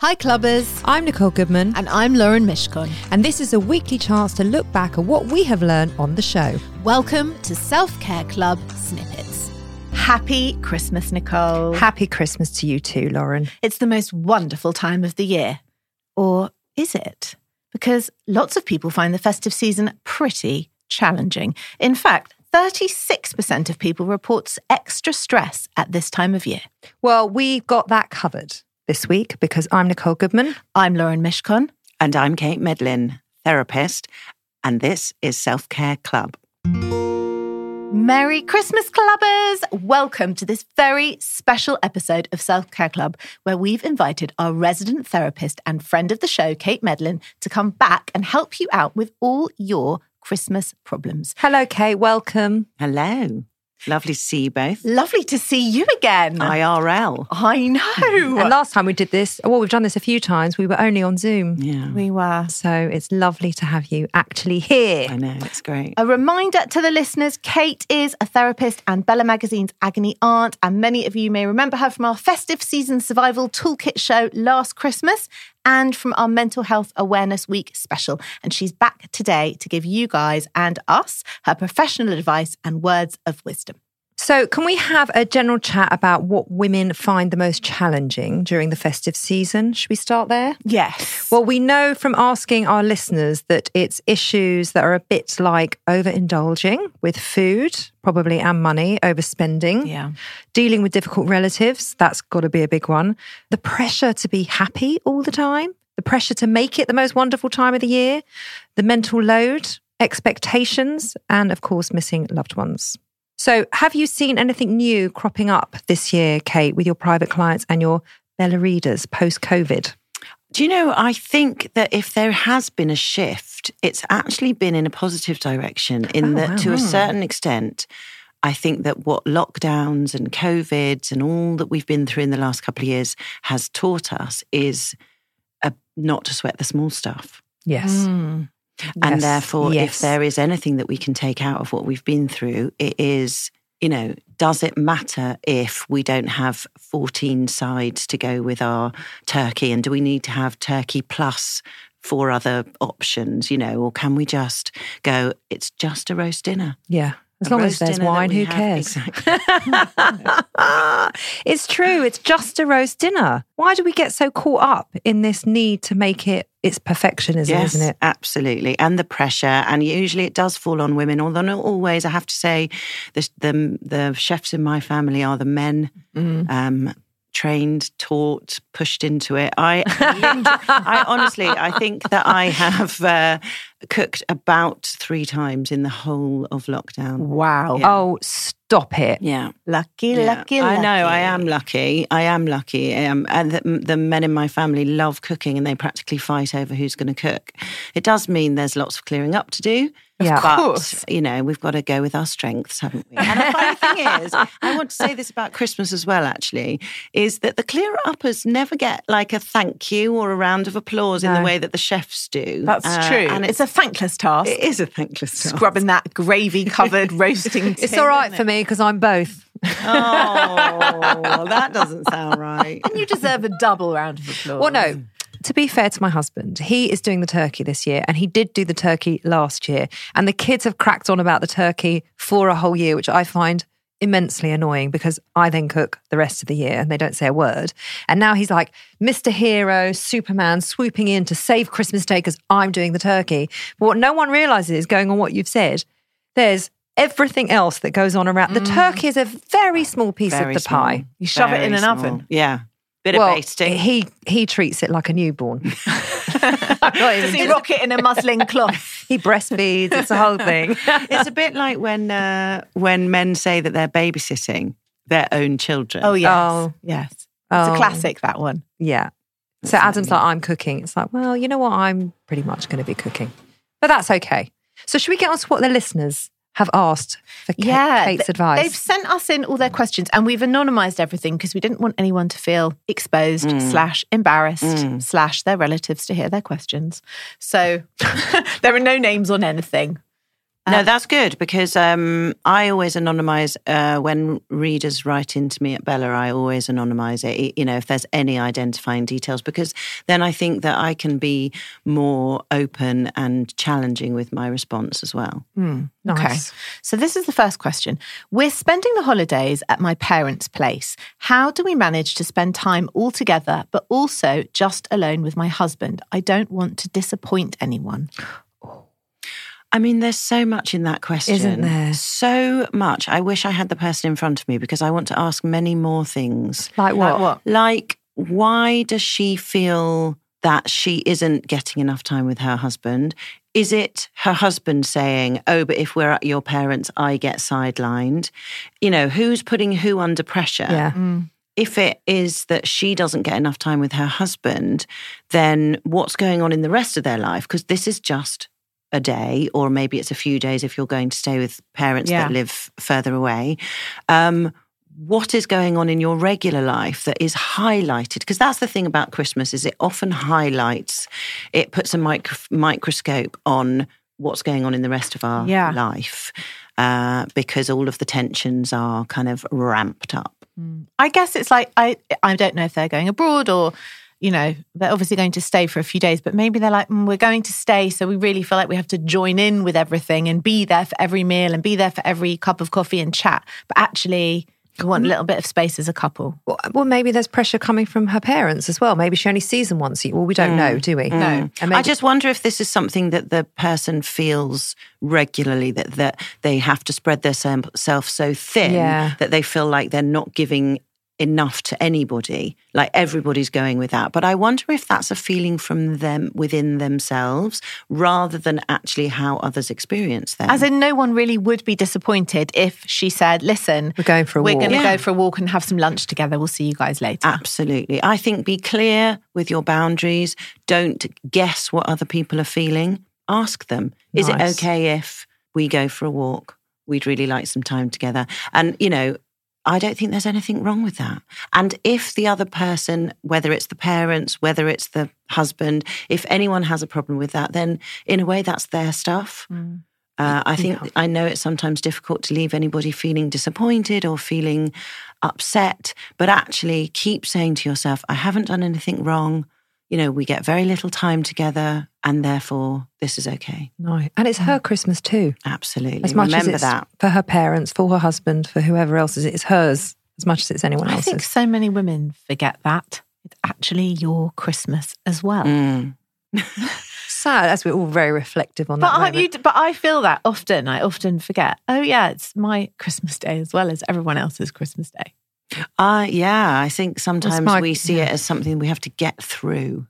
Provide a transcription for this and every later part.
Hi, clubbers. I'm Nicole Goodman, And I'm Lauren Mishcon. and this is a weekly chance to look back at what we have learned on the show. Welcome to Self Care Club Snippets. Happy Christmas, Nicole. Happy Christmas to you too, Lauren. it's the most wonderful time of the year. Or is it? Because lots of people find the festive season pretty challenging. In fact, 36% of people reports extra stress at this time of year. Well, we've got that covered this week because I'm Nicole Goodman. I'm Lauren Mishcon. And I'm Kate Medlin, therapist, and this is Self Care Club. Merry Christmas, clubbers! Welcome to this very special episode of Self Care Club, where we've invited our resident therapist and friend of the show, Kate Medlin, to come back and help you out with all your Christmas problems. Hello, Kate. Welcome. Hello. Lovely to see you both. Lovely to see you again. IRL. I know. Mm. And last time we did this, well, we've done this a few times. We were only on Zoom. Yeah. we were. So it's lovely to have you actually here. I know, it's great. A reminder to the listeners Kate is a therapist and Bella Magazine's agony aunt, and many of you may remember her from our festive season survival toolkit show last Christmas and from our Mental Health Awareness Week special. And she's back today to give you guys and us her professional advice and words of wisdom. So, can we have a general chat about what women find the most challenging during the festive season? Should we start there? Yes. Well, we know from asking our listeners that it's issues that are a bit like overindulging with food, probably, and money, overspending, yeah. dealing with difficult relatives. That's got to be a big one. The pressure to be happy all the time, the pressure to make it the most wonderful time of the year, the mental load, expectations, and of course, missing loved ones. So, have you seen anything new cropping up this year, Kate, with your private clients and your Bella readers post COVID? Do you know, I think that if there has been a shift, it's actually been in a positive direction, in Oh, that wow. to a certain extent, I think that what lockdowns and COVIDs and all that we've been through in the last couple of years has taught us is uh, not to sweat the small stuff. Yes. Mm. And Yes, therefore, yes. if there is anything that we can take out of what we've been through, it is, you know, does it matter if we don't have 14 sides to go with our turkey? And do we need to have turkey plus four other options, you know, or can we just go, it's just a roast dinner? Yeah. As long as there's wine, who have- cares? Exactly. it's true. It's just a roast dinner. Why do we get so caught up in this need to make it its perfectionism, yes, isn't it? absolutely. And the pressure, and usually it does fall on women, although not always. I have to say, the the, the chefs in my family are the men. Mm. Um, trained taught pushed into it i i honestly i think that i have uh, cooked about three times in the whole of lockdown Wow. Yeah. Oh, stop it. yeah Lucky, Yeah. lucky, lucky. I know. I am lucky. I am lucky. Um, and the, the men in my family love cooking, and they practically fight over who's going to cook. It does mean there's lots of clearing up to do. Yeah. but course. you know we've got to go with our strengths, haven't we? And the funny thing is, I want to say this about Christmas as well. Actually, is that the clear uppers never get like a thank you or a round of applause in the way that the chefs do. That's Uh, true. and it's a thankless task. it is a thankless task. Scrubbing that gravy covered roasting. It's all right for it? me because I'm both. Oh, that doesn't sound right. And you deserve a double round of applause. Well, no. To be fair to my husband, he is doing the turkey this year and he did do the turkey last year. And the kids have cracked on about the turkey for a whole year, which I find immensely annoying because I then cook the rest of the year and they don't say a word. And now he's like Mr. Hero, Superman swooping in to save Christmas Day because I'm doing the turkey. But what no one realizes is going on what you've said, there's everything else that goes on around. The mm. turkey is a very small piece Very of the small. pie. You shove it in an small. oven. Yeah. Bit well, of basting. he he treats it like a newborn. Does he rock it in a muslin cloth? He breastfeeds. It's a whole thing. it's a bit like when uh, when men say that they're babysitting their own children. Oh yes, Oh. yes. It's Oh. a classic that one. Yeah. So Adam's like, I'm cooking. It's like, well, you know what? I'm pretty much going to be cooking, but that's okay. So should we get on to what the listeners have asked for Ka- Yeah, Kate's th- advice? They've sent us in all their questions, and we've anonymized everything because we didn't want anyone to feel exposed Mm. slash embarrassed slash their relatives to hear their questions. So there are no names on anything. No, that's good because um, I always anonymize uh, when readers write into me at Bella. I always anonymize it. You know, if there's any identifying details, because then I think that I can be more open and challenging with my response as well. Nice. Okay. So this is the first question. We're spending the holidays at my parents' place. How do we manage to spend time all together, but also just alone with my husband? I don't want to disappoint anyone. I mean, there's so much in that question. Isn't there? So much. I wish I had the person in front of me because I want to ask many more things. Like what? Like what? Like, why does she feel that she isn't getting enough time with her husband? Is it her husband saying, Oh, but if we're at your parents', I get sidelined? You know, who's putting who under pressure? Yeah. Mm. if it is that she doesn't get enough time with her husband, then what's going on in the rest of their life? Because this is just a day, or maybe it's a few days if you're going to stay with parents Yeah. that live further away. Um, what is going on in your regular life that is highlighted? Because that's the thing about Christmas is it often highlights, it puts a micro- microscope on what's going on in the rest of our Yeah. life uh, because all of the tensions are kind of ramped up. I guess it's like I I don't know if they're going abroad or you know they're obviously going to stay for a few days, but maybe they're like mm, we're going to stay, so we really feel like we have to join in with everything and be there for every meal and be there for every cup of coffee and chat. But actually, we want a mm. little bit of space as a couple. Well, well, maybe there's pressure coming from her parents as well. Maybe she only sees them once. a- Well, we don't mm. know, do we? Mm. No. And I just wonder if this is something that the person feels regularly that that they have to spread their sem- self so thin Yeah. that they feel like they're not giving enough to anybody like everybody's going with that but i wonder if that's a feeling from them within themselves rather than actually how others experience them As in, no one really would be disappointed if she said, "Listen, We're going for a walk. we're going to Yeah. go for a walk and have some lunch together. We'll see you guys later." Absolutely. I think be clear with your boundaries. Don't guess what other people are feeling. Ask them. Is Nice. it okay if we go for a walk? We'd really like some time together. And, you know, I don't think there's anything wrong with that. And if the other person, whether it's the parents, whether it's the husband, if anyone has a problem with that, then in a way that's their stuff. Uh, I think I know it's sometimes difficult to leave anybody feeling disappointed or feeling upset, but actually keep saying to yourself, I haven't done anything wrong. You know, we get very little time together, and therefore this is okay. no. And it's her Christmas too. Absolutely. As much Remember as it's that. for her parents, for her husband, for whoever else is it's hers as much as it's anyone else. I think so many women forget that it's actually your Christmas as well. Mm. Sad as we're all very reflective on But that. you? But I feel that often. I often forget. Oh yeah, it's my Christmas day as well as everyone else's Christmas day. Uh, yeah, I think sometimes my- we see it as something we have to get through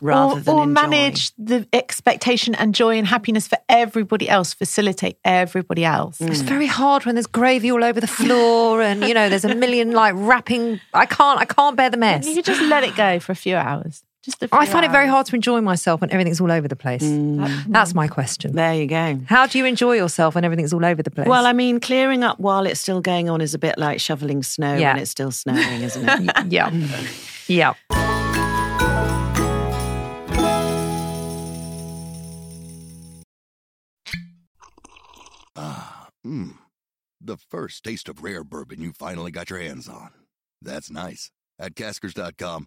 rather or, than or enjoy. manage the expectation and joy and happiness for everybody else. Facilitate everybody else. Mm. It's very hard when there's gravy all over the floor and you know there's a million like wrapping. I can't. I can't bear the mess. You could just let it go for a few hours. Just a I find it very hard to enjoy myself when everything's all over the place. Mm. That's my question. There you go. How do you enjoy yourself when everything's all over the place? Well, I mean, clearing up while it's still going on is a bit like shoveling snow Yeah. when it's still snowing, isn't it? yeah, yeah. Ah, Mmm. The first taste of rare bourbon you finally got your hands on. That's nice. At Caskers.com,